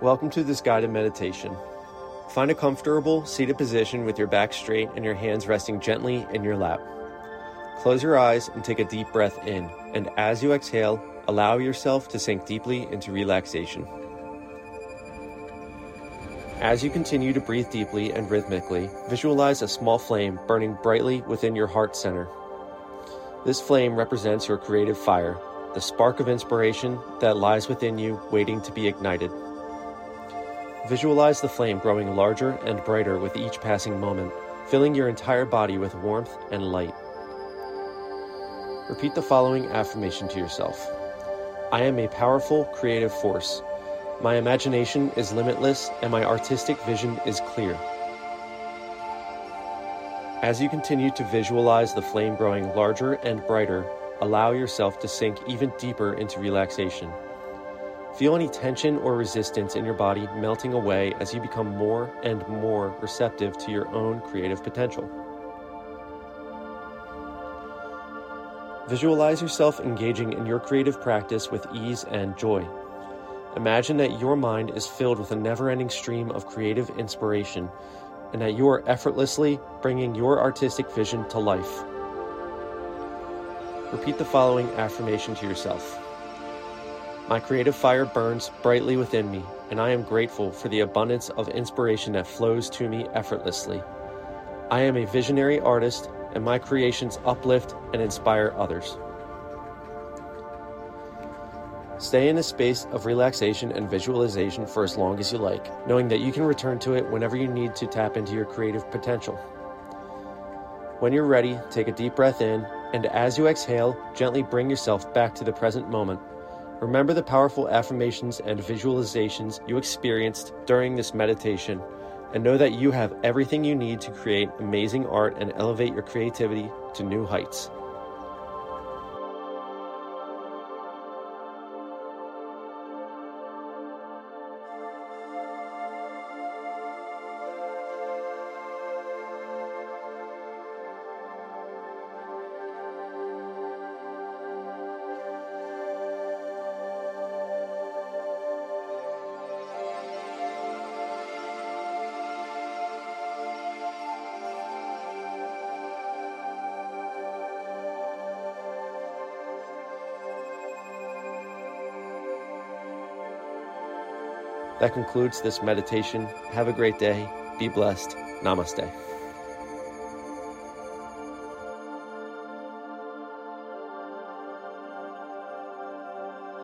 Welcome to this guided meditation. Find a comfortable seated position with your back straight and your hands resting gently in your lap. Close your eyes and take a deep breath in, and as you exhale, allow yourself to sink deeply into relaxation. As you continue to breathe deeply and rhythmically, visualize a small flame burning brightly within your heart center. This flame represents your creative fire, the spark of inspiration that lies within you waiting to be ignited. Visualize the flame growing larger and brighter with each passing moment, filling your entire body with warmth and light. Repeat the following affirmation to yourself I am a powerful creative force my imagination is limitless and my artistic vision is clear. As you continue to visualize the flame growing larger and brighter, allow yourself to sink even deeper into relaxation. Feel any tension or resistance in your body melting away as you become more and more receptive to your own creative potential. Visualize yourself engaging in your creative practice with ease and joy. Imagine that your mind is filled with a never ending stream of creative inspiration and that you are effortlessly bringing your artistic vision to life. Repeat the following affirmation to yourself My creative fire burns brightly within me, and I am grateful for the abundance of inspiration that flows to me effortlessly. I am a visionary artist, and my creations uplift and inspire others. Stay in a space of relaxation and visualization for as long as you like, knowing that you can return to it whenever you need to tap into your creative potential. When you're ready, take a deep breath in, and as you exhale, gently bring yourself back to the present moment. Remember the powerful affirmations and visualizations you experienced during this meditation, and know that you have everything you need to create amazing art and elevate your creativity to new heights. That concludes this meditation. Have a great day. Be blessed. Namaste.